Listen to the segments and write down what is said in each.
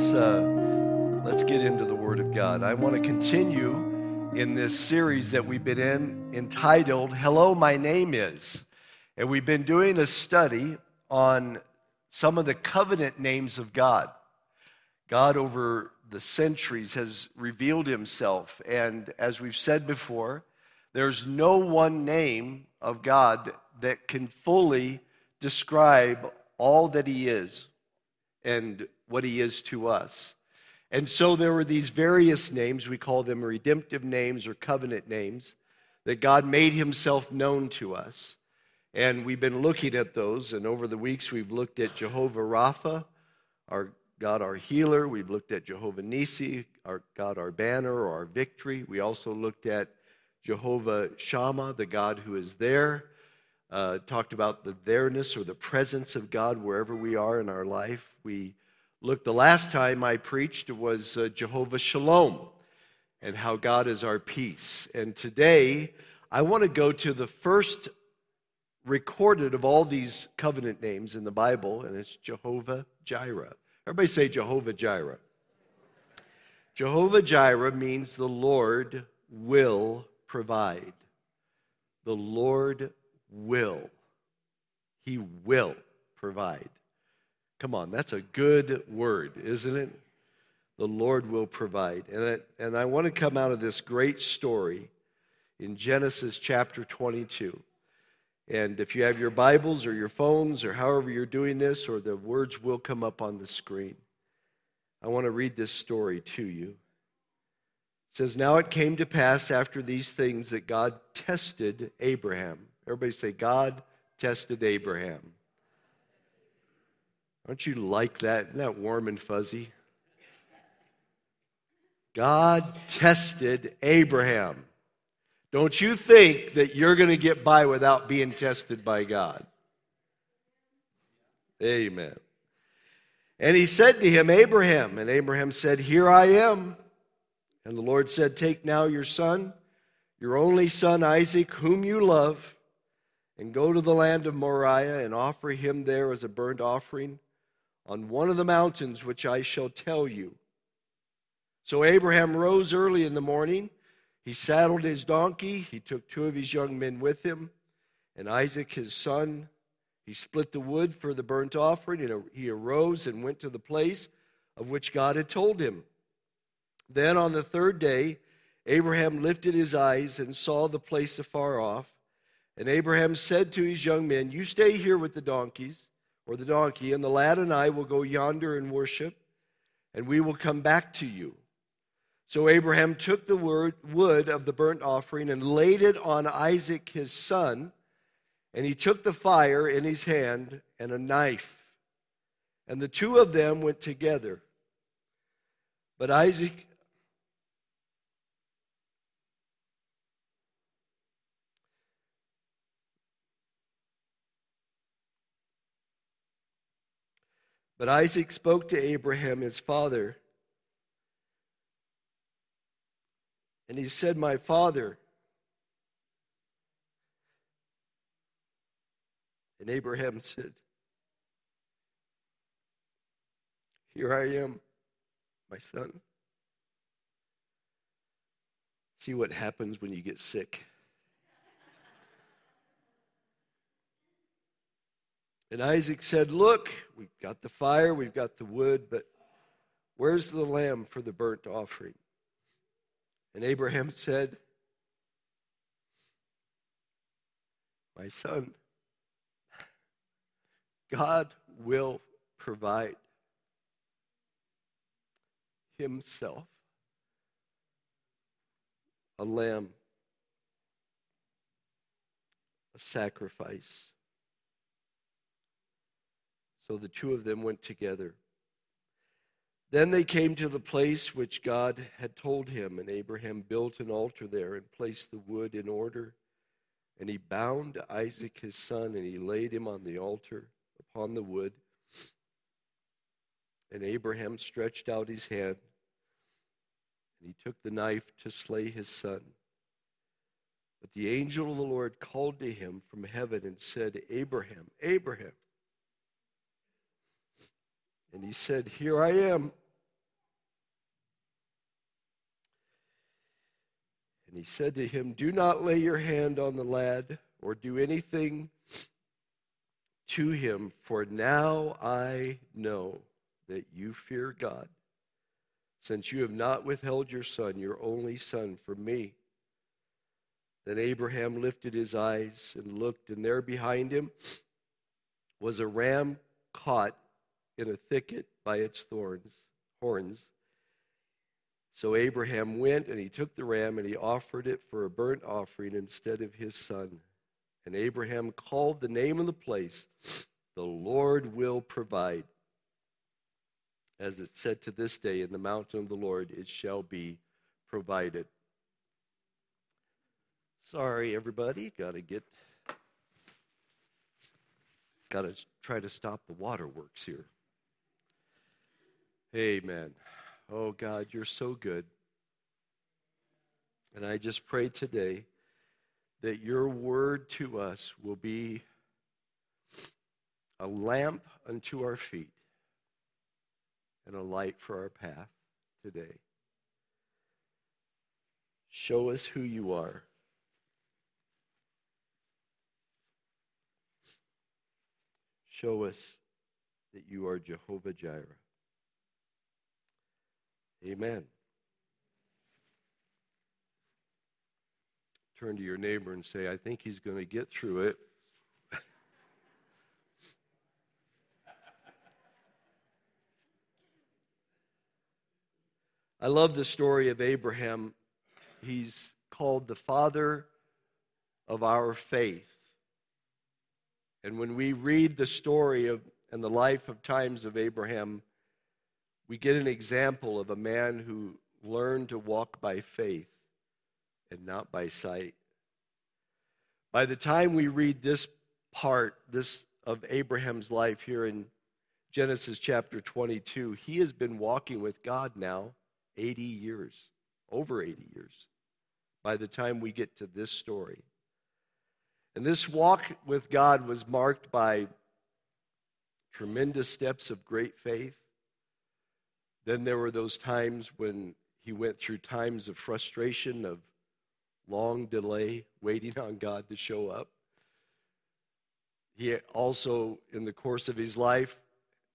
let's uh, let's get into the Word of God. I want to continue in this series that we've been in entitled "Hello, My Name Is," and we've been doing a study on some of the covenant names of God. God, over the centuries, has revealed Himself, and as we've said before, there's no one name of God that can fully describe all that He is and what he is to us. And so there were these various names, we call them redemptive names or covenant names, that God made himself known to us. And we've been looking at those, and over the weeks we've looked at Jehovah Rapha, our God, our healer. We've looked at Jehovah Nissi, our God, our banner or our victory. We also looked at Jehovah Shammah, the God who is there. Uh, talked about the there-ness or the presence of God wherever we are in our life. We looked the last time I preached was uh, Jehovah Shalom and how God is our peace. And today I want to go to the first recorded of all these covenant names in the Bible, and it's Jehovah Jireh. Everybody say Jehovah Jireh. Jehovah Jireh means the Lord will provide. The Lord will. He will provide. Come on, that's a good word, isn't it? The Lord will provide. And I, and I want to come out of this great story in Genesis chapter 22. And if you have your Bibles or your phones or however you're doing this, or the words will come up on the screen, I want to read this story to you. It says, Now it came to pass after these things that God tested Abraham. Everybody say, God tested Abraham. Don't you like that? Isn't that warm and fuzzy? God tested Abraham. Don't you think that you're going to get by without being tested by God? Amen. And he said to him, Abraham. And Abraham said, Here I am. And the Lord said, Take now your son, your only son Isaac, whom you love, and go to the land of Moriah and offer him there as a burnt offering on one of the mountains which I shall tell you. So Abraham rose early in the morning. He saddled his donkey. He took two of his young men with him, and Isaac his son. He split the wood for the burnt offering, and he arose and went to the place of which God had told him. Then on the third day, Abraham lifted his eyes and saw the place afar off. And Abraham said to his young men, You stay here with the donkeys or the donkey, and the lad and I will go yonder and worship, and we will come back to you. So Abraham took the wood of the burnt offering and laid it on Isaac his son, and he took the fire in his hand and a knife. And the two of them went together. But Isaac But Isaac spoke to Abraham, his father, and he said, My father. And Abraham said, Here I am, my son. See what happens when you get sick. And Isaac said, Look, we've got the fire, we've got the wood, but where's the lamb for the burnt offering? And Abraham said, My son, God will provide Himself a lamb, a sacrifice. So the two of them went together. Then they came to the place which God had told him, and Abraham built an altar there and placed the wood in order. And he bound Isaac his son, and he laid him on the altar upon the wood. And Abraham stretched out his hand, and he took the knife to slay his son. But the angel of the Lord called to him from heaven and said, Abraham, Abraham. And he said, Here I am. And he said to him, Do not lay your hand on the lad or do anything to him, for now I know that you fear God, since you have not withheld your son, your only son, from me. Then Abraham lifted his eyes and looked, and there behind him was a ram caught in a thicket by its thorns, horns. So Abraham went and he took the ram and he offered it for a burnt offering instead of his son. And Abraham called the name of the place, The Lord will provide. As it said to this day, In the mountain of the Lord it shall be provided. Sorry, everybody. Got to get, got to try to stop the waterworks here. Amen. Oh, God, you're so good. And I just pray today that your word to us will be a lamp unto our feet and a light for our path today. Show us who you are. Show us that you are Jehovah Jireh. Amen. Turn to your neighbor and say, I think he's going to get through it. I love the story of Abraham. He's called the father of our faith. And when we read the story of and the life of times of Abraham, we get an example of a man who learned to walk by faith and not by sight. By the time we read this part this of Abraham's life here in Genesis chapter 22, he has been walking with God now 80 years, over 80 years, by the time we get to this story. And this walk with God was marked by tremendous steps of great faith, then there were those times when he went through times of frustration, of long delay, waiting on God to show up. He also, in the course of his life,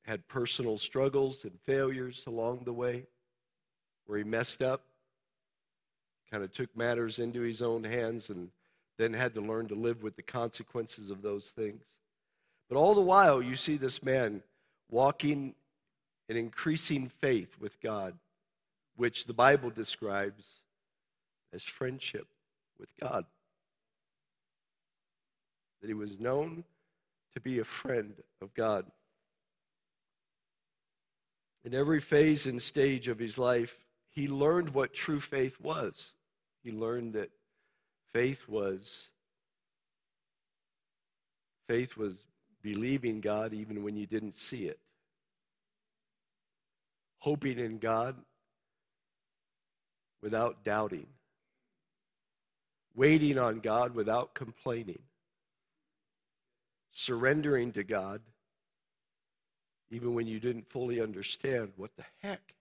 had personal struggles and failures along the way where he messed up, kind of took matters into his own hands, and then had to learn to live with the consequences of those things. But all the while, you see this man walking an increasing faith with God, which the Bible describes as friendship with God. That he was known to be a friend of God. In every phase and stage of his life, he learned what true faith was. He learned that faith was faith was believing God even when you didn't see it hoping in God without doubting, waiting on God without complaining, surrendering to God even when you didn't fully understand what the heck.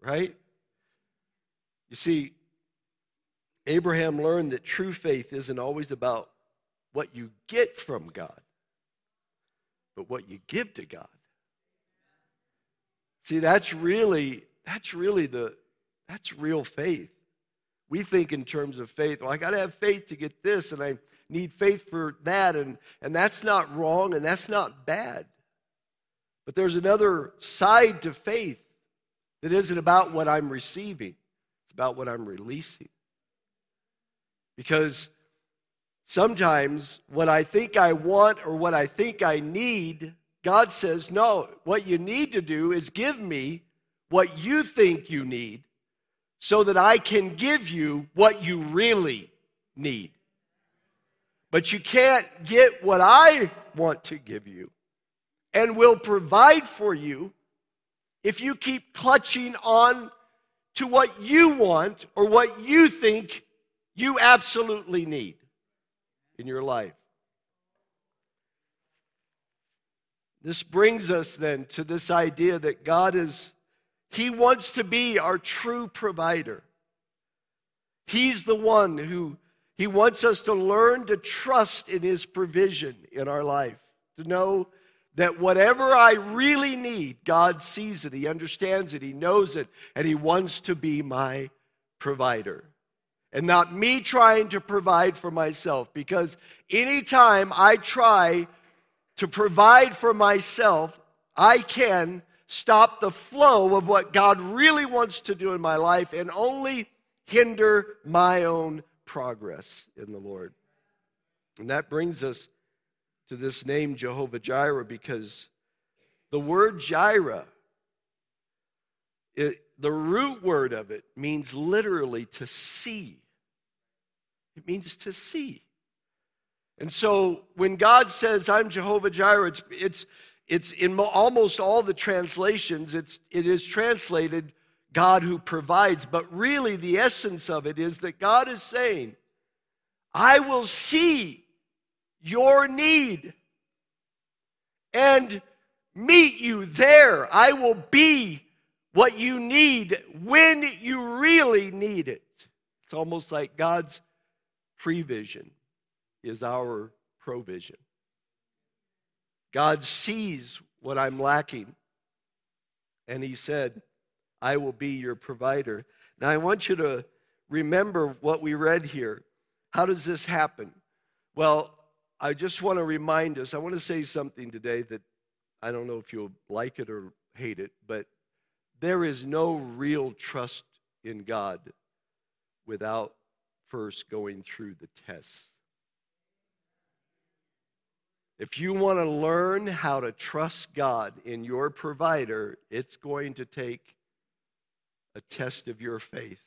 Right? You see, Abraham learned that true faith isn't always about what you get from God but what you give to God. See, that's really that's really the that's real faith. We think in terms of faith. Well, I got to have faith to get this, and I need faith for that, and and that's not wrong, and that's not bad. But there's another side to faith that isn't about what I'm receiving; it's about what I'm releasing. Because Sometimes what I think I want or what I think I need, God says, no, what you need to do is give me what you think you need so that I can give you what you really need. But you can't get what I want to give you and will provide for you if you keep clutching on to what you want or what you think you absolutely need in your life. This brings us then to this idea that God is He wants to be our true provider. He's the one who he wants us to learn to trust in his provision in our life, to know that whatever I really need, God sees it, He understands it, He knows it, and He wants to be my provider. And not me trying to provide for myself, because anytime I try to provide for myself, I can stop the flow of what God really wants to do in my life and only hinder my own progress in the Lord. And that brings us to this name Jehovah Jireh because the word Jireh, it, the root word of it means literally to see. It means to see. And so when God says, I'm Jehovah Jireh, it's, it's, it's in almost all the translations, it's, it is translated God who provides. But really, the essence of it is that God is saying, I will see your need and meet you there. I will be what you need when you really need it. It's almost like God's prevision is our provision. God sees what I'm lacking, and He said, I will be your provider. Now, I want you to remember what we read here. How does this happen? Well, I just want to remind us, I want to say something today that I don't know if you'll like it or hate it, but there is no real trust in God without first going through the tests. If you want to learn how to trust God in your provider, it's going to take a test of your faith.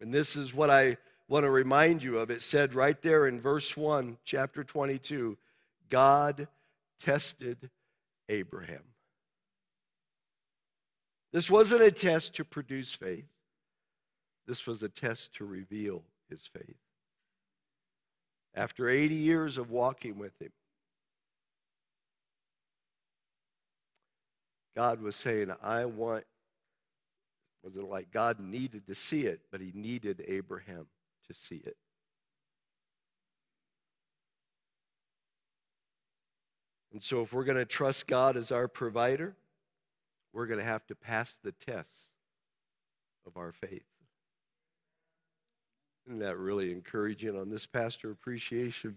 And this is what I want to remind you of. It said right there in verse 1, chapter 22 God tested Abraham. This wasn't a test to produce faith, this was a test to reveal his faith. After 80 years of walking with him, God was saying, I want, wasn't like God needed to see it, but he needed Abraham to see it. And so, if we're going to trust God as our provider, we're going to have to pass the tests of our faith. Isn't that really encouraging on this pastor appreciation?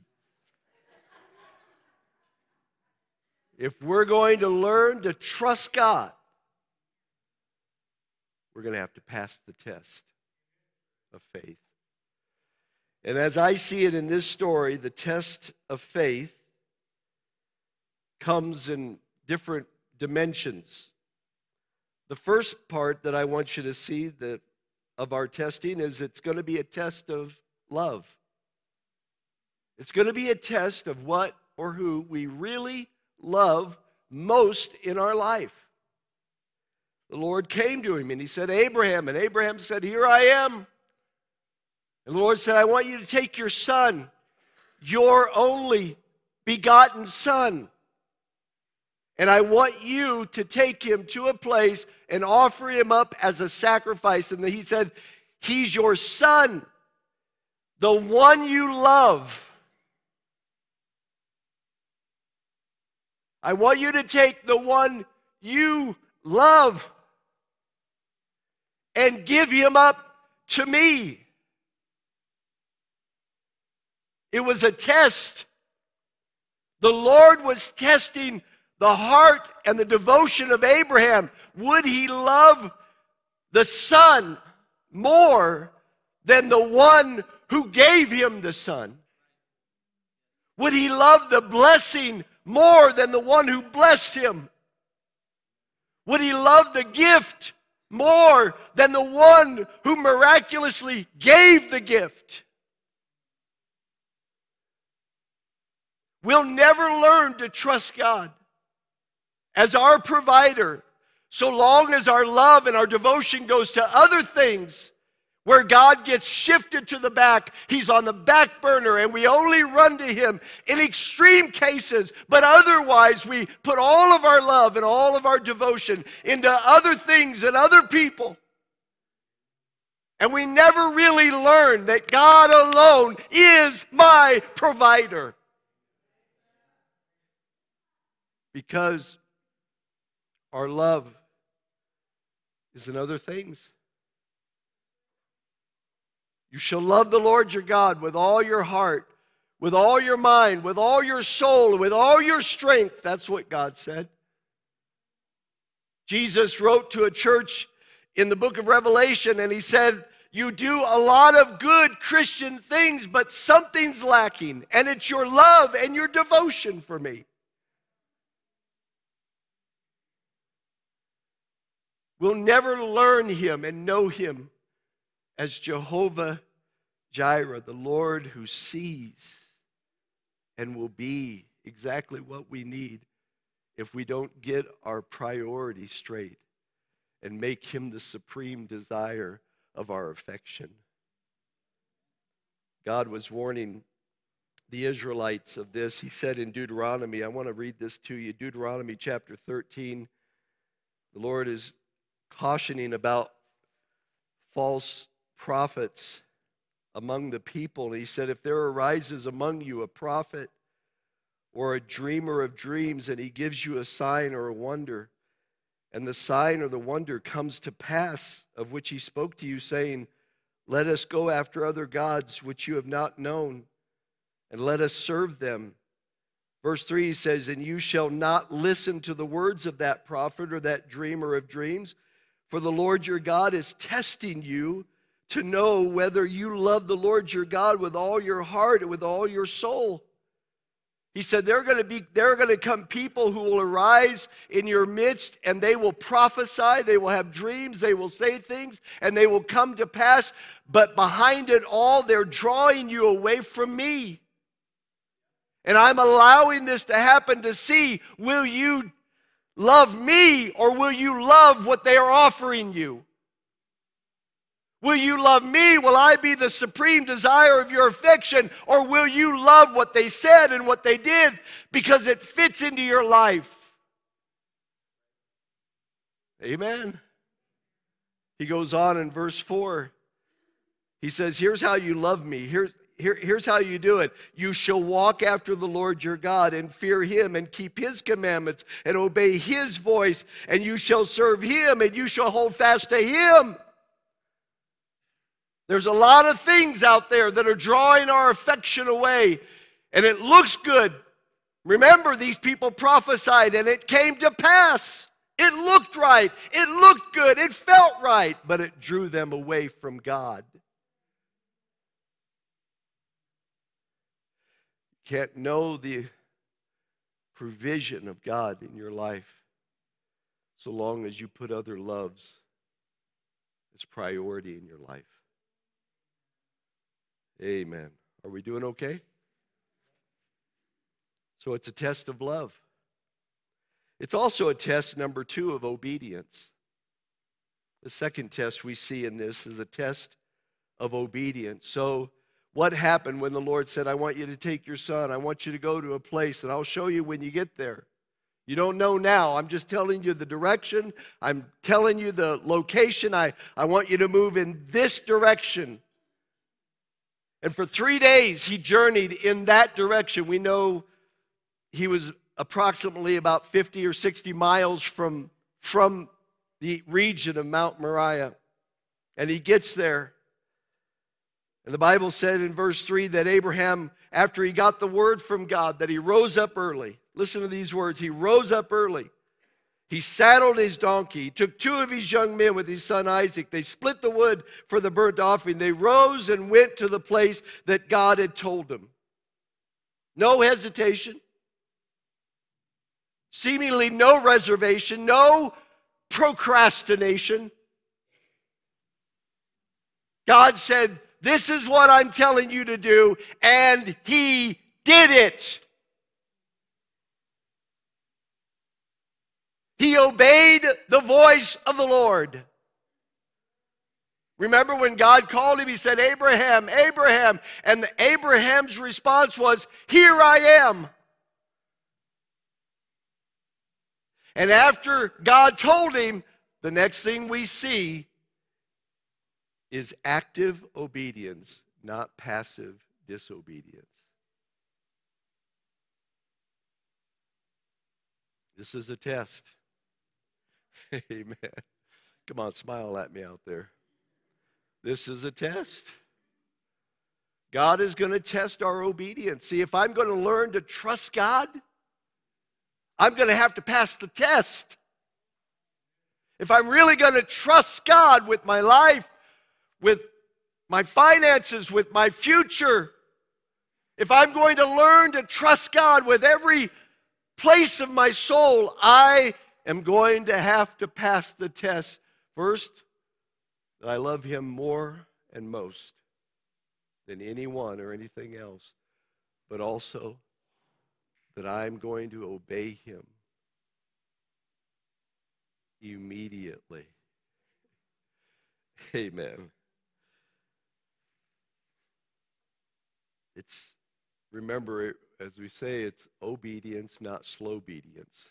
If we're going to learn to trust God, we're going to have to pass the test of faith. And as I see it in this story, the test of faith comes in different dimensions. The first part that I want you to see that of our testing is it's going to be a test of love. It's going to be a test of what or who we really love most in our life. The Lord came to him and he said, Abraham. And Abraham said, Here I am. And the Lord said, I want you to take your son, your only begotten son, and I want you to take him to a place and offer him up as a sacrifice. And he said, He's your son, the one you love. I want you to take the one you love and give him up to me. It was a test. The Lord was testing the heart and the devotion of Abraham. Would he love the son more than the one who gave him the son? Would he love the blessing more than the one who blessed him? Would he love the gift more than the one who miraculously gave the gift? We'll never learn to trust God as our provider so long as our love and our devotion goes to other things where God gets shifted to the back. He's on the back burner, and we only run to Him in extreme cases. But otherwise, we put all of our love and all of our devotion into other things and other people. And we never really learn that God alone is my provider. Because our love is in other things. You shall love the Lord your God with all your heart, with all your mind, with all your soul, with all your strength. That's what God said. Jesus wrote to a church in the book of Revelation and he said, You do a lot of good Christian things, but something's lacking, and it's your love and your devotion for me. We'll never learn him and know him as Jehovah Jireh, the Lord who sees and will be exactly what we need if we don't get our priorities straight and make him the supreme desire of our affection. God was warning the Israelites of this. He said in Deuteronomy, I want to read this to you Deuteronomy chapter 13. The Lord is cautioning about false prophets among the people. And he said, If there arises among you a prophet or a dreamer of dreams, and he gives you a sign or a wonder, and the sign or the wonder comes to pass of which he spoke to you, saying, Let us go after other gods which you have not known, and let us serve them. Verse 3 he says, And you shall not listen to the words of that prophet or that dreamer of dreams, for the Lord your God is testing you to know whether you love the Lord your God with all your heart and with all your soul. He said, there are going to be there are going to come people who will arise in your midst and they will prophesy, they will have dreams, they will say things, and they will come to pass. But behind it all, they're drawing you away from me. And I'm allowing this to happen to see will you love me or will you love what they are offering you? Will you love me? Will I be the supreme desire of your affection? Or will you love what they said and what they did because it fits into your life? Amen. He goes on in verse 4. He says, Here's how you love me. Here's, here, here's how you do it you shall walk after the Lord your God and fear him and keep his commandments and obey his voice, and you shall serve him and you shall hold fast to him. There's a lot of things out there that are drawing our affection away, and it looks good. Remember, these people prophesied, and it came to pass. It looked right, it looked good, it felt right, but it drew them away from God. You can't know the provision of God in your life so long as you put other loves as priority in your life. Amen. Are we doing okay? So it's a test of love. It's also a test, number two, of obedience. The second test we see in this is a test of obedience. So, what happened when the Lord said, I want you to take your son, I want you to go to a place, and I'll show you when you get there? You don't know now. I'm just telling you the direction. I'm telling you the location. I, I want you to move in this direction. And for three days, he journeyed in that direction. We know he was approximately about 50 or 60 miles from, from the region of Mount Moriah. And he gets there. And the Bible said in verse 3 that Abraham, after he got the word from God, that he rose up early. Listen to these words. He rose up early he saddled his donkey, took two of his young men with his son Isaac. They split the wood for the burnt offering. They rose and went to the place that God had told them. No hesitation, seemingly no reservation, no procrastination. God said, This is what I'm telling you to do, and he did it. He obeyed the voice of the Lord. Remember when God called him, he said, Abraham, Abraham. And Abraham's response was, Here I am. And after God told him, the next thing we see is active obedience, not passive disobedience. This is a test. Amen. Come on, smile at me out there. This is a test. God is going to test our obedience. See, if I'm going to learn to trust God, I'm going to have to pass the test. If I'm really going to trust God with my life, with my finances, with my future, if I'm going to learn to trust God with every place of my soul, I am going to have to pass the test. First, that I love Him more and most than anyone or anything else, but also that I'm going to obey Him immediately. Amen. It's, remember, as we say, it's obedience, not slow obedience.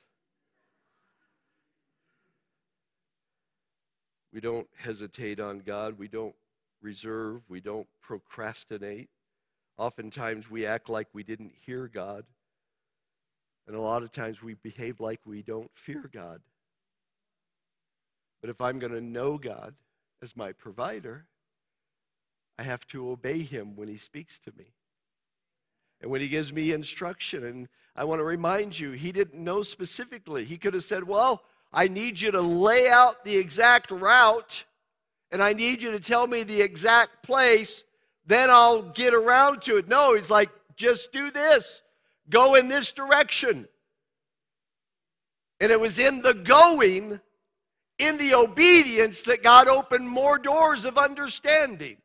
We don't hesitate on God. We don't reserve. We don't procrastinate. Oftentimes we act like we didn't hear God. And a lot of times we behave like we don't fear God. But if I'm going to know God as my provider, I have to obey him when he speaks to me. And when he gives me instruction, and I want to remind you, he didn't know specifically. He could have said, Well, I need you to lay out the exact route and I need you to tell me the exact place, then I'll get around to it. No, he's like, just do this, go in this direction. And it was in the going, in the obedience, that God opened more doors of understanding.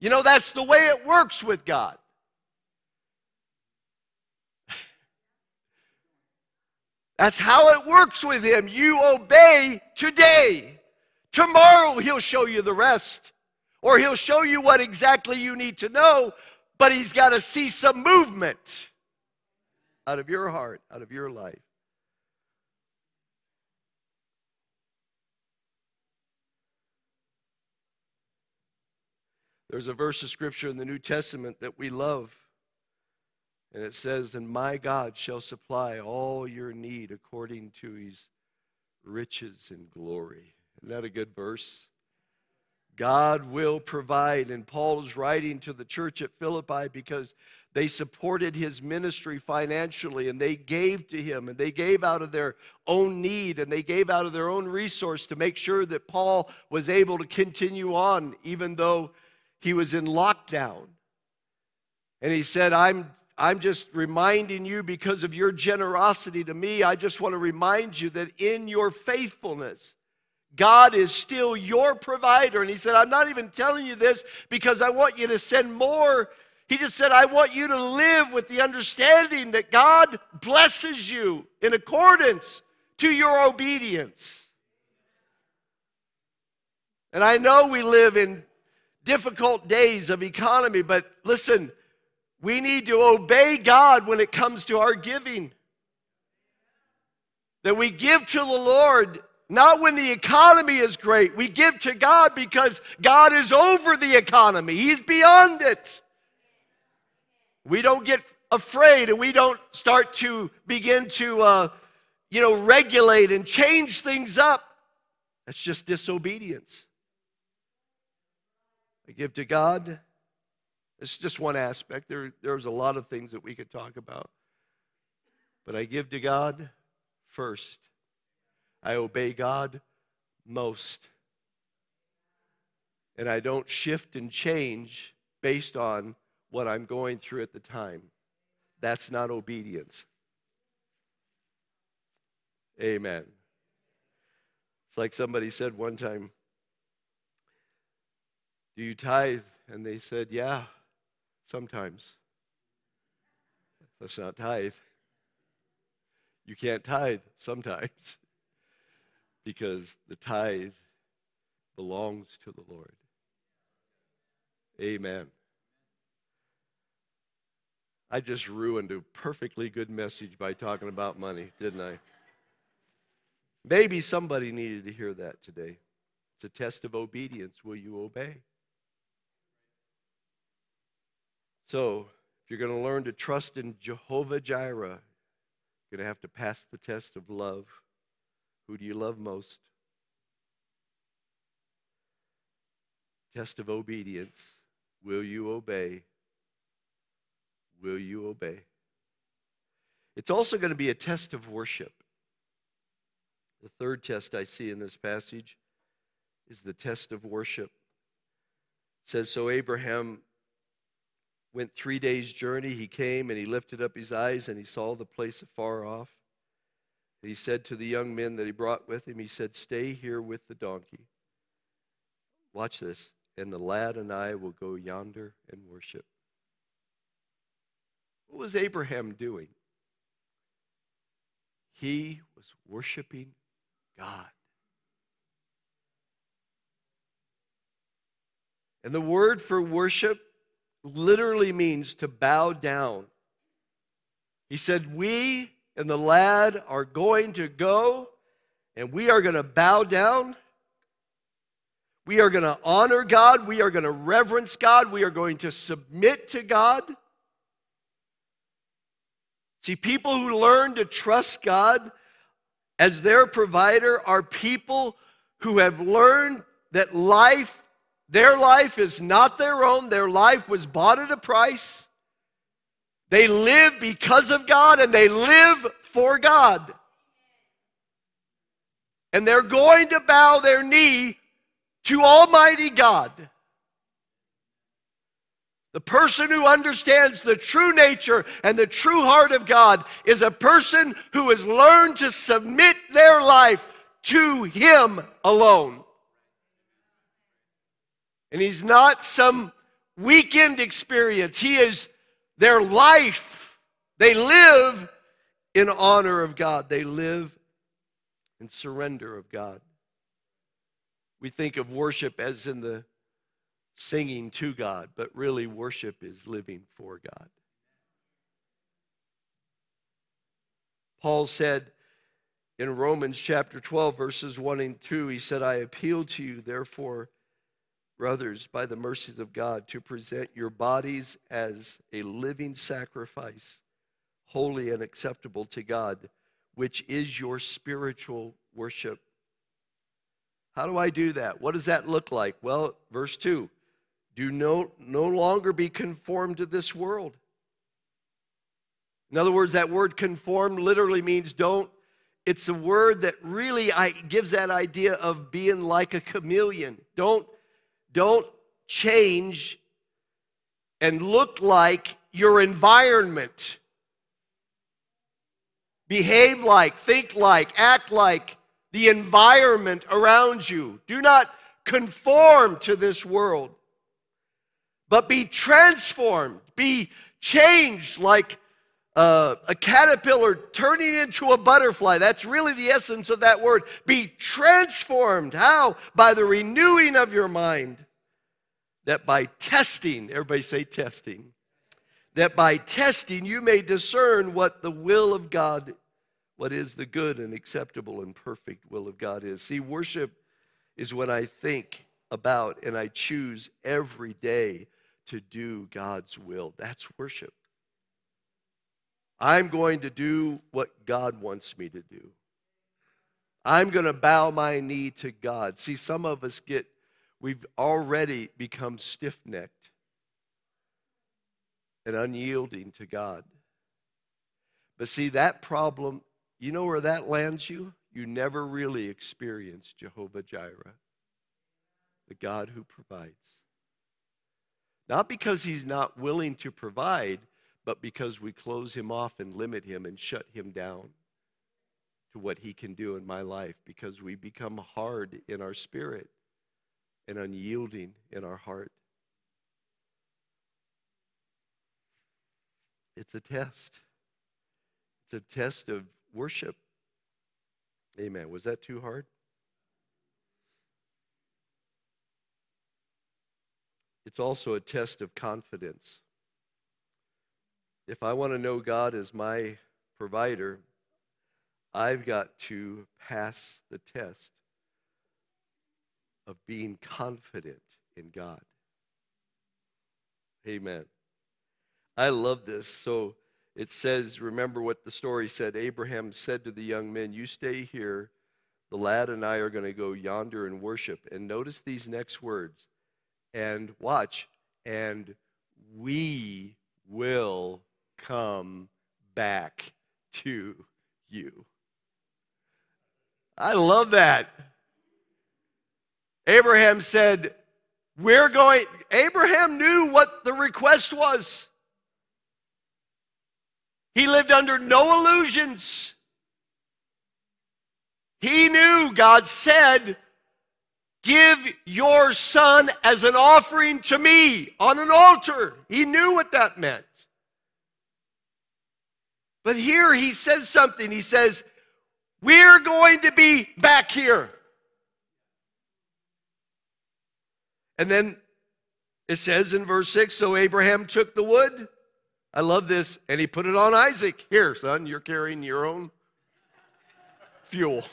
You know, that's the way it works with God. That's how it works with him. You obey today. Tomorrow he'll show you the rest, or he'll show you what exactly you need to know, but he's got to see some movement out of your heart, out of your life. There's a verse of scripture in the New Testament that we love. And it says, And my God shall supply all your need according to his riches and glory. Isn't that a good verse? God will provide. And Paul is writing to the church at Philippi because they supported his ministry financially and they gave to him and they gave out of their own need and they gave out of their own resource to make sure that Paul was able to continue on even though he was in lockdown. And he said, I'm I'm just reminding you because of your generosity to me. I just want to remind you that in your faithfulness, God is still your provider. And he said, I'm not even telling you this because I want you to send more. He just said, I want you to live with the understanding that God blesses you in accordance to your obedience. And I know we live in difficult days of economy, but listen, we need to obey God when it comes to our giving. That we give to the Lord not when the economy is great. We give to God because God is over the economy, He's beyond it. We don't get afraid and we don't start to begin to, uh, you know, regulate and change things up. That's just disobedience. I give to God it's just one aspect. There, there's a lot of things that we could talk about. But I give to God first. I obey God most. And I don't shift and change based on what I'm going through at the time. That's not obedience. Amen. It's like somebody said one time, Do you tithe? And they said, Yeah. Sometimes. That's not tithe. You can't tithe sometimes because the tithe, belongs to the Lord. Amen. I just ruined a perfectly good message by talking about money, didn't I? Maybe somebody needed to hear that today. It's a test of obedience. Will you obey? So, if you're going to learn to trust in Jehovah Jireh, you're going to have to pass the test of love. Who do you love most? Test of obedience. Will you obey? Will you obey? It's also going to be a test of worship. The third test I see in this passage is the test of worship. It says so Abraham went 3 days journey he came and he lifted up his eyes and he saw the place afar off. And he said to the young men that he brought with him he said stay here with the donkey. Watch this and the lad and I will go yonder and worship. What was Abraham doing? He was worshiping God. And the word for worship literally means to bow down. He said, We and the lad are going to go and we are going to bow down we are going to honor God. We are going to reverence God. We are going to submit to God. See, people who learn to trust God as their provider are people who have learned that life, their life is not their own. Their life was bought at a price. They live because of God and they live for God. And they're going to bow their knee to Almighty God. The person who understands the true nature and the true heart of God is a person who has learned to submit their life to Him alone. And He's not some weekend experience, He is their life. They live in honor of God, they live in surrender of God. We think of worship as in the singing to God, but really worship is living for God. Paul said in Romans chapter 12, verses 1 and 2, he said, I appeal to you, therefore, brothers, by the mercies of God, to present your bodies as a living sacrifice, holy and acceptable to God, which is your spiritual worship. How do I do that? What does that look like? Well, verse 2 do no, no longer be conformed to this world. In other words, that word conform literally means don't. It's a word that really I, gives that idea of being like a chameleon. Don't, don't change and look like your environment. Behave like, think like, act like the environment around you. Do not conform to this world, but be transformed, be changed like uh, a caterpillar turning into a butterfly. That's really the essence of that word. Be transformed. How? By the renewing of your mind. That by testing, everybody say testing, that by testing you may discern what the will of God what is the good and acceptable and perfect will of God is. See, worship is what I think about and I choose every day to do God's will. That's worship. I'm going to do what God wants me to do. I'm going to bow my knee to God. See, some of us get, we've already become stiff necked and unyielding to God. But see, that problem you know where that lands you? You never really experience Jehovah Jireh, the God who provides. Not because he's not willing to provide, but because we close him off and limit him and shut him down to what he can do in my life because we become hard in our spirit and unyielding in our heart. It's a test. It's a test of worship. Amen. Was that too hard? it's also a test of confidence. If I want to know God as my provider, I've got to pass the test of being confident in God. Amen. I love this. So it says, remember what the story said. Abraham said to the young men, You stay here. The lad and I are going to go yonder and worship. And notice these next words. And watch. And we will come back to you. I love that. Abraham said, We're going, Abraham knew what the request was. He lived under no illusions. He knew God said, Give your son as an offering to me on an altar. He knew what that meant. But here he says something. He says, We're going to be back here. And then it says in verse 6 So Abraham took the wood. I love this. And he put it on Isaac. Here, son, you're carrying your own fuel.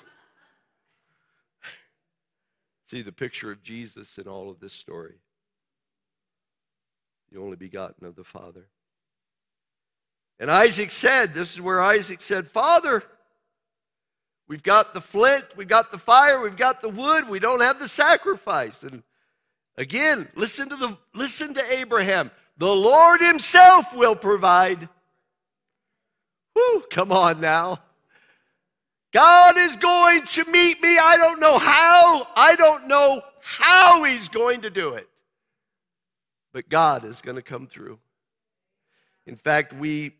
See the picture of Jesus in all of this story. The only begotten of the Father. And Isaac said, This is where Isaac said, Father, we've got the flint, we've got the fire, we've got the wood, we don't have the sacrifice. And again, listen to the listen to Abraham. The Lord Himself will provide. Whew, come on now. God is going to meet me. I don't know how. I don't know how He's going to do it. But God is going to come through. In fact, we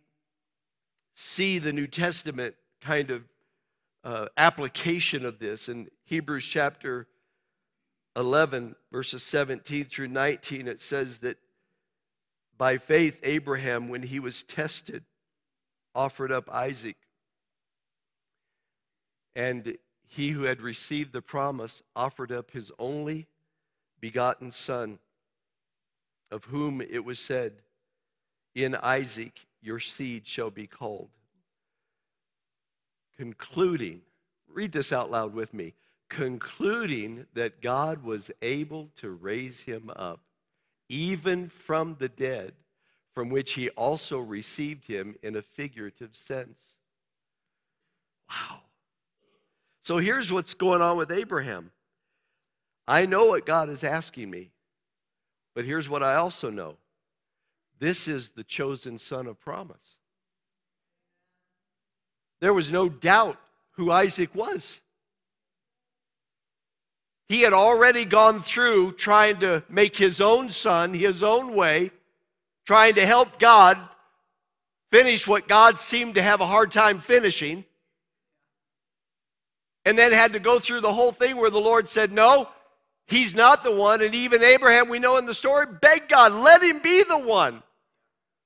see the New Testament kind of uh, application of this in Hebrews chapter 11, verses 17 through 19. It says that by faith, Abraham, when he was tested, offered up Isaac. And he who had received the promise offered up his only begotten son, of whom it was said, In Isaac your seed shall be called. Concluding, read this out loud with me. Concluding that God was able to raise him up, even from the dead, from which he also received him in a figurative sense. Wow. So here's what's going on with Abraham. I know what God is asking me, but here's what I also know this is the chosen son of promise. There was no doubt who Isaac was. He had already gone through trying to make his own son his own way, trying to help God finish what God seemed to have a hard time finishing. And then had to go through the whole thing where the Lord said, No, he's not the one. And even Abraham, we know in the story, begged God, let him be the one.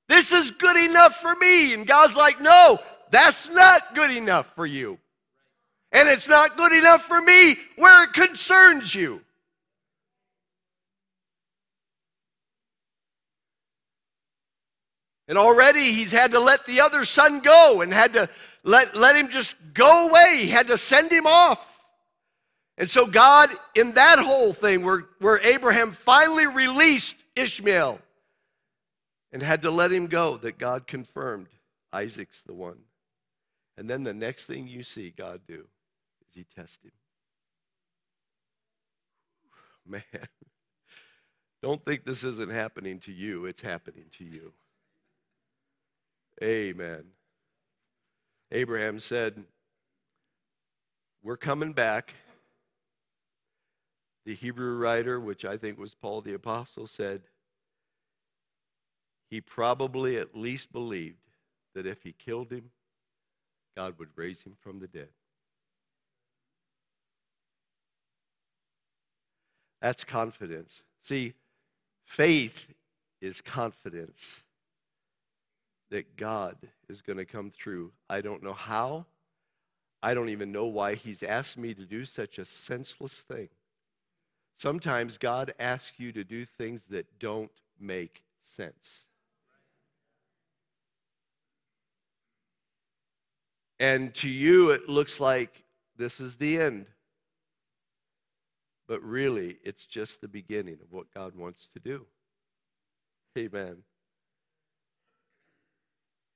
This is good enough for me. And God's like, no, that's not good enough for you. And it's not good enough for me where it concerns you. And already he's had to let the other son go and had to let, let him just go away. He had to send him off. And so, God, in that whole thing where, where Abraham finally released Ishmael, and had to let him go, that God confirmed Isaac's the one. And then the next thing you see God do is he tests him. Man, don't think this isn't happening to you, it's happening to you. Amen. Abraham said, We're coming back. The Hebrew writer, which I think was Paul the Apostle, said, he probably at least believed that if he killed him, God would raise him from the dead. That's confidence. See, faith is confidence that God is going to come through. I don't know how. I don't even know why he's asked me to do such a senseless thing, Sometimes God asks you to do things that don't make sense. And to you, it looks like this is the end. But really, it's just the beginning of what God wants to do. Amen.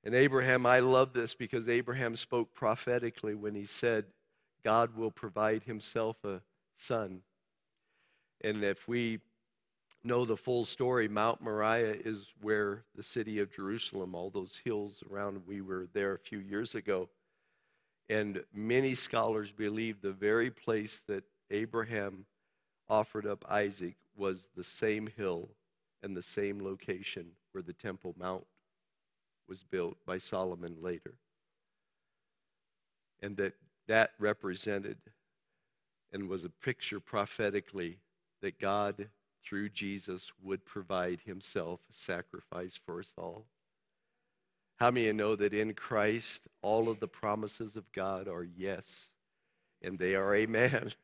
And Abraham, I love this because Abraham spoke prophetically when he said, God will provide himself a son. And if we know the full story, Mount Moriah is where the city of Jerusalem, all those hills around, we were there a few years ago. And many scholars believe the very place that Abraham offered up Isaac was the same hill and the same location where the Temple Mount was built by Solomon later. And that that represented and was a picture prophetically that God, through Jesus, would provide himself sacrifice for us all. How many of you know that in Christ, all of the promises of God are yes, and they are amen?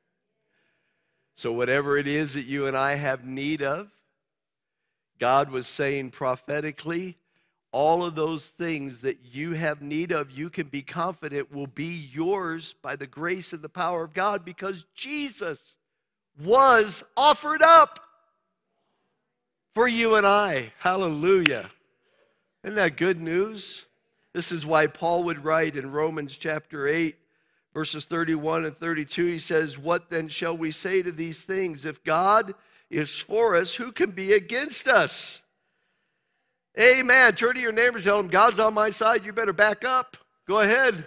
So, whatever it is that you and I have need of, God was saying prophetically, all of those things that you have need of, you can be confident will be yours by the grace and the power of God because Jesus was offered up for you and I. Hallelujah. Isn't that good news? This is why Paul would write in Romans chapter 8, verses 31 and 32. He says, What then shall we say to these things? If God is for us, who can be against us? Amen. Turn to your neighbor and tell him, God's on my side. You better back up. Go ahead.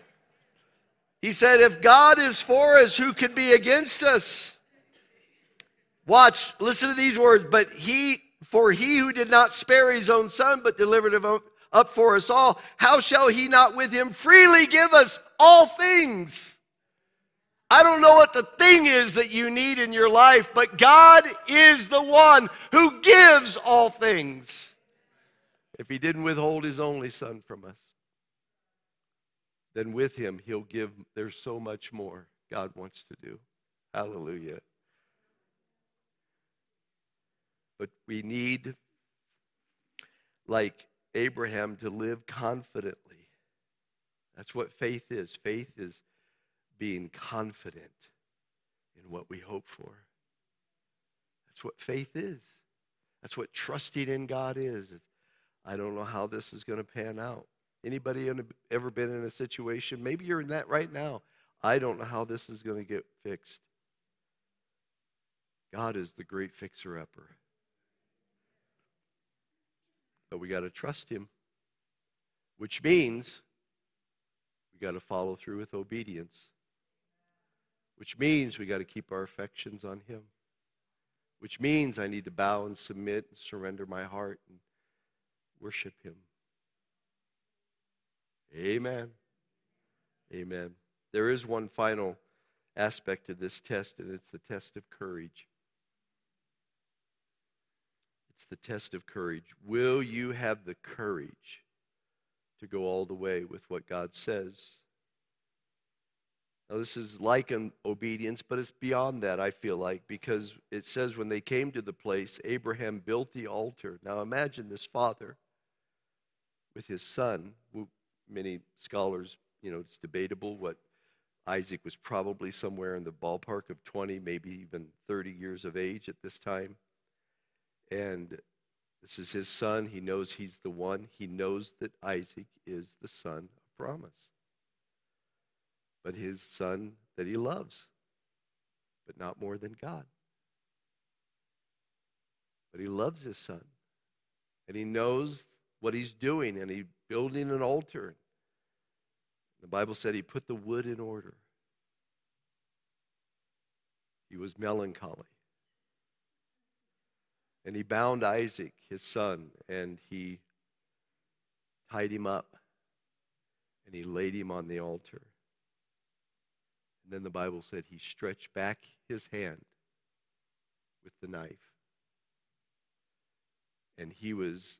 He said, If God is for us, who can be against us? Watch, listen to these words. But he for he who did not spare his own son, but delivered him up for us all, how shall he not with him freely give us all things? I don't know what the thing is that you need in your life, but God is the one who gives all things. If he didn't withhold his only son from us, then with him he'll give, there's so much more God wants to do. Hallelujah. But we need, like Abraham, to live confidently. That's what faith is. Faith is being confident in what we hope for. That's what faith is. That's what trusting in God is. It's, I don't know how this is going to pan out. Anybody ever been in a situation? Maybe you're in that right now. I don't know how this is going to get fixed. God is the great fixer upper. But we got to trust Him, which means we got to follow through with obedience, which means we got to keep our affections on Him, which means I need to bow and submit and surrender my heart and worship Him. Amen. Amen. There is one final aspect of this test, and it's the test of courage. It's the test of courage. Will you have the courage to go all the way with what God says? Now, this is like an obedience, but it's beyond that, I feel like, because it says when they came to the place, Abraham built the altar. Now, imagine this father with his son. Many scholars, you know, it's debatable what Isaac was probably somewhere in the ballpark of 20, maybe even 30 years of age at this time. And this is his son. He knows he's the one. He knows that Isaac is the son of promise. But his son that he loves, but not more than God. But he loves his son. And he knows what he's doing, and he's building an altar. The Bible said he put the wood in order. He was melancholy. And he bound Isaac, his son, and he tied him up and he laid him on the altar. And then the Bible said he stretched back his hand with the knife. And he was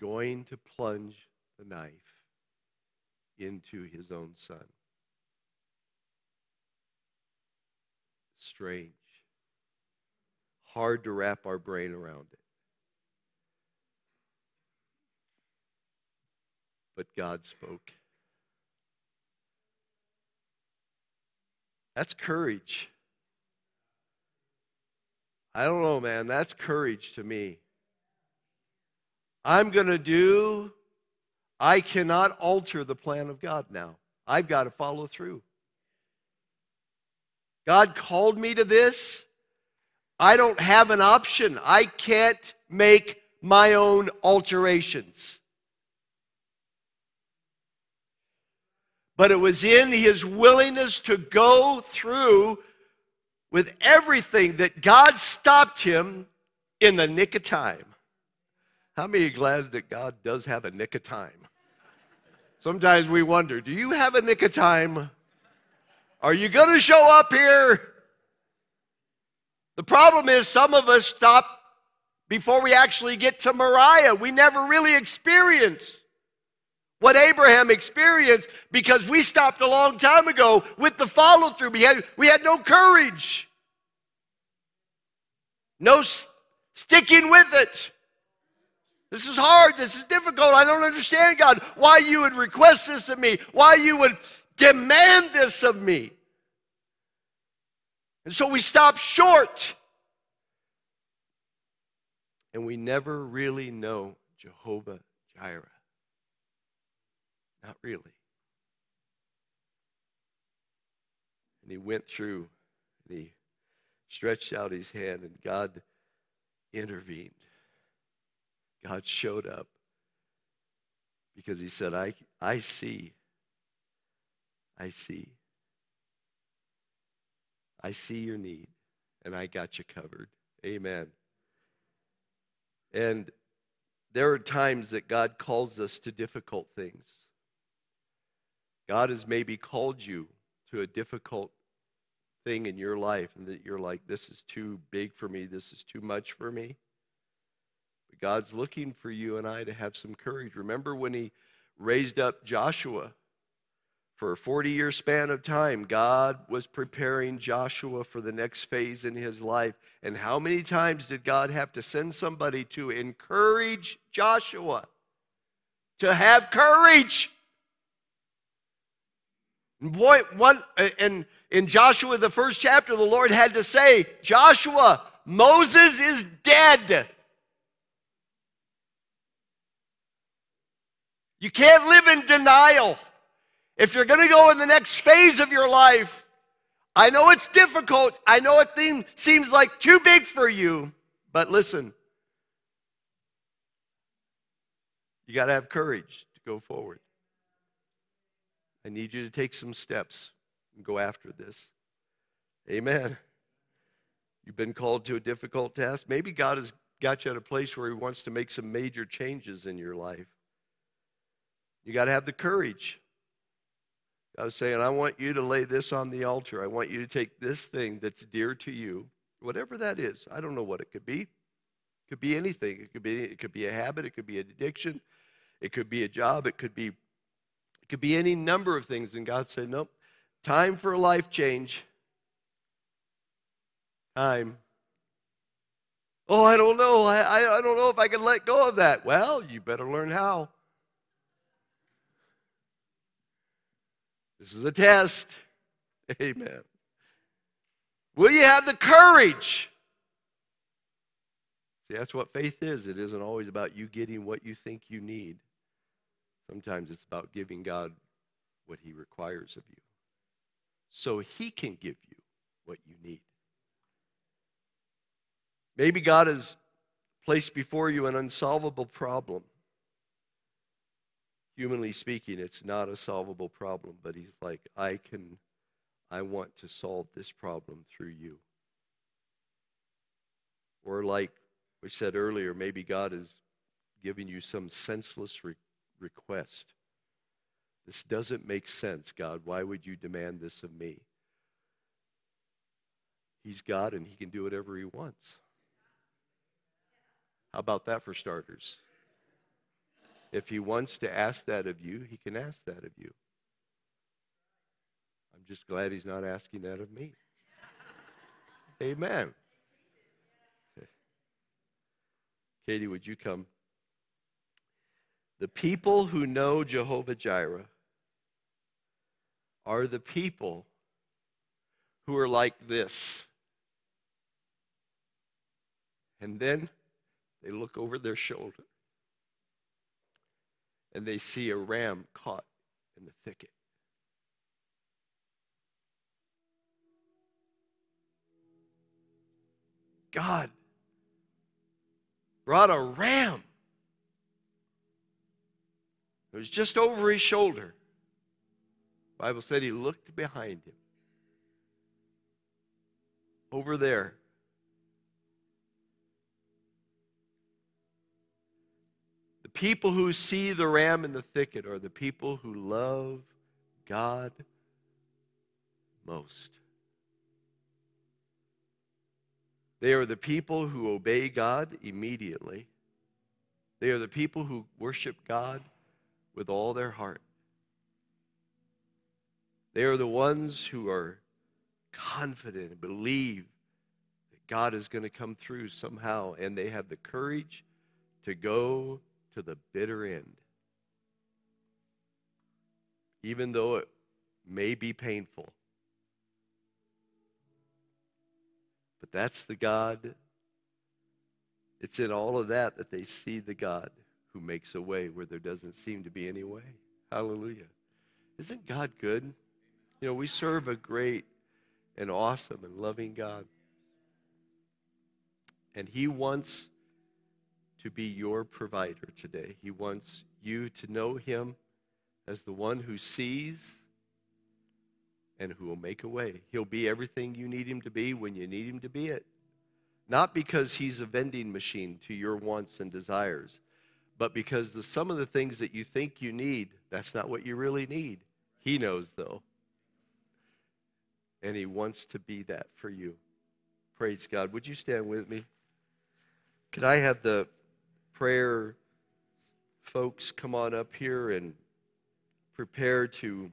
going to plunge the knife into his own son. strange, hard to wrap our brain around it. But God spoke. That's courage. I don't know, man. That's courage to me. I'm going to do, I cannot alter the plan of God now. I've got to follow through. God called me to this. I don't have an option. I can't make my own alterations. But it was in his willingness to go through with everything that God stopped him in the nick of time. How many are glad that God does have a nick of time? Sometimes we wonder do you have a nick of time? Are you going to show up here? The problem is, some of us stop before we actually get to Moriah. We never really experience what Abraham experienced because we stopped a long time ago with the follow through. We had, we had no courage, no sticking with it. This is hard. This is difficult. I don't understand, God, why you would request this of me, why you would demand this of me. And so we stop short. And we never really know Jehovah Jireh. Not really. And he went through and he stretched out his hand, and God intervened. God showed up because he said, I, I see. I see. I see your need, and I got you covered. Amen. And there are times that God calls us to difficult things. God has maybe called you to a difficult thing in your life, and that you're like, this is too big for me, this is too much for me. But God's looking for you and I to have some courage. Remember when He raised up Joshua? For a 40 year span of time, God was preparing Joshua for the next phase in his life. And how many times did God have to send somebody to encourage Joshua to have courage? Boy, one in, in Joshua, the first chapter, the Lord had to say, Joshua, Moses is dead. You can't live in denial. If you're going to go in the next phase of your life, I know it's difficult. I know it seems like too big for you. But listen, you got to have courage to go forward. I need you to take some steps and go after this. Amen. You've been called to a difficult task. Maybe God has got you at a place where He wants to make some major changes in your life. You got to have the courage. I was saying, I want you to lay this on the altar. I want you to take this thing that's dear to you, whatever that is. I don't know what it could be. It could be anything. It could be it could be a habit, it could be an addiction, it could be a job, it could be it could be any number of things. And God said, Nope. Time for a life change. Time. Oh, I don't know. I, I, I don't know if I can let go of that. Well, you better learn how. This is a test. Amen. Will you have the courage? See, that's what faith is. It isn't always about you getting what you think you need. Sometimes it's about giving God what He requires of you so He can give you what you need. Maybe God has placed before you an unsolvable problem. Humanly speaking, it's not a solvable problem, but He's like, I can, I want to solve this problem through you. Or, like we said earlier, maybe God is giving you some senseless re- request. This doesn't make sense, God. Why would you demand this of me? He's God and He can do whatever He wants. How about that for starters? If He wants to ask that of you, He can ask that of you. I'm just glad He's not asking that of me. Amen. Katie, would you come? The people who know Jehovah Jireh are the people who are like this. And then they look over their shoulder and they see a ram caught in the thicket. God brought a ram. It was just over his shoulder. The Bible said he looked behind him. Over there. People who see the ram in the thicket are the people who love God most. They are the people who obey God immediately. They are the people who worship God with all their heart. They are the ones who are confident and believe that God is going to come through somehow, and they have the courage to go to the bitter end. Even though it may be painful. But that's the God. It's in all of that that they see the God who makes a way where there doesn't seem to be any way. Hallelujah. Isn't God good? You know, we serve a great and awesome and loving God. And He wants to be your provider today. He wants you to know Him as the one who sees and who will make a way. He'll be everything you need him to be when you need him to be it. Not because he's a vending machine to your wants and desires, but because the, some of the things that you think you need, that's not what you really need. He knows, though. And he wants to be that for you. Praise God. Would you stand with me? Could I have the prayer folks come on up here and prepare to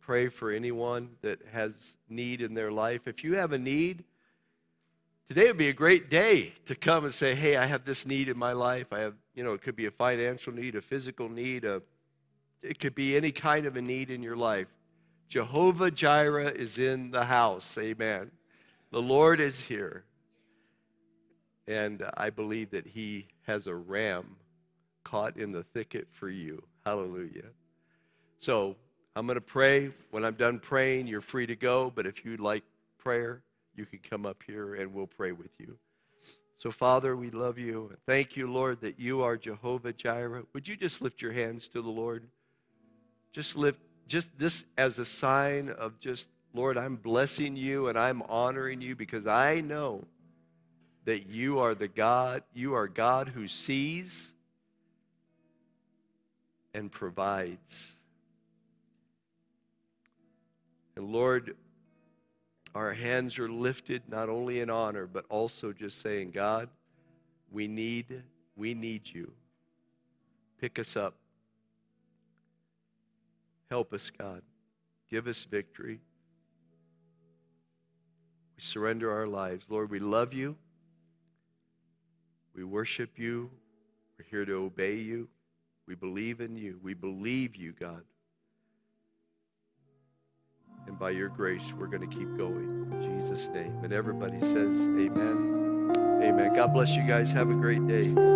pray for anyone that has need in their life. If you have a need, today would be a great day to come and say, "Hey, I have this need in my life. I have, you know, it could be a financial need, a physical need, a it could be any kind of a need in your life. Jehovah Jireh is in the house. Amen. The Lord is here. And I believe that he has a ram caught in the thicket for you. Hallelujah. So, I'm going to pray. When I'm done praying, you're free to go. But if you'd like prayer, you can come up here and we'll pray with you. So, Father, we love you. Thank you, Lord, that you are Jehovah Jireh. Would you just lift your hands to the Lord? Just lift, just this as a sign of just, Lord, I'm blessing you and I'm honoring you because I know that you are the God, you are God who sees and provides. And Lord, our hands are lifted not only in honor, but also just saying, God, we need, we need you. Pick us up. Help us, God. Give us victory. We surrender our lives. Lord, we love you. We worship you. We're here to obey you. We believe in you. We believe you, God. And by your grace, we're going to keep going. In Jesus' name. And everybody says, Amen. Amen. God bless you guys. Have a great day.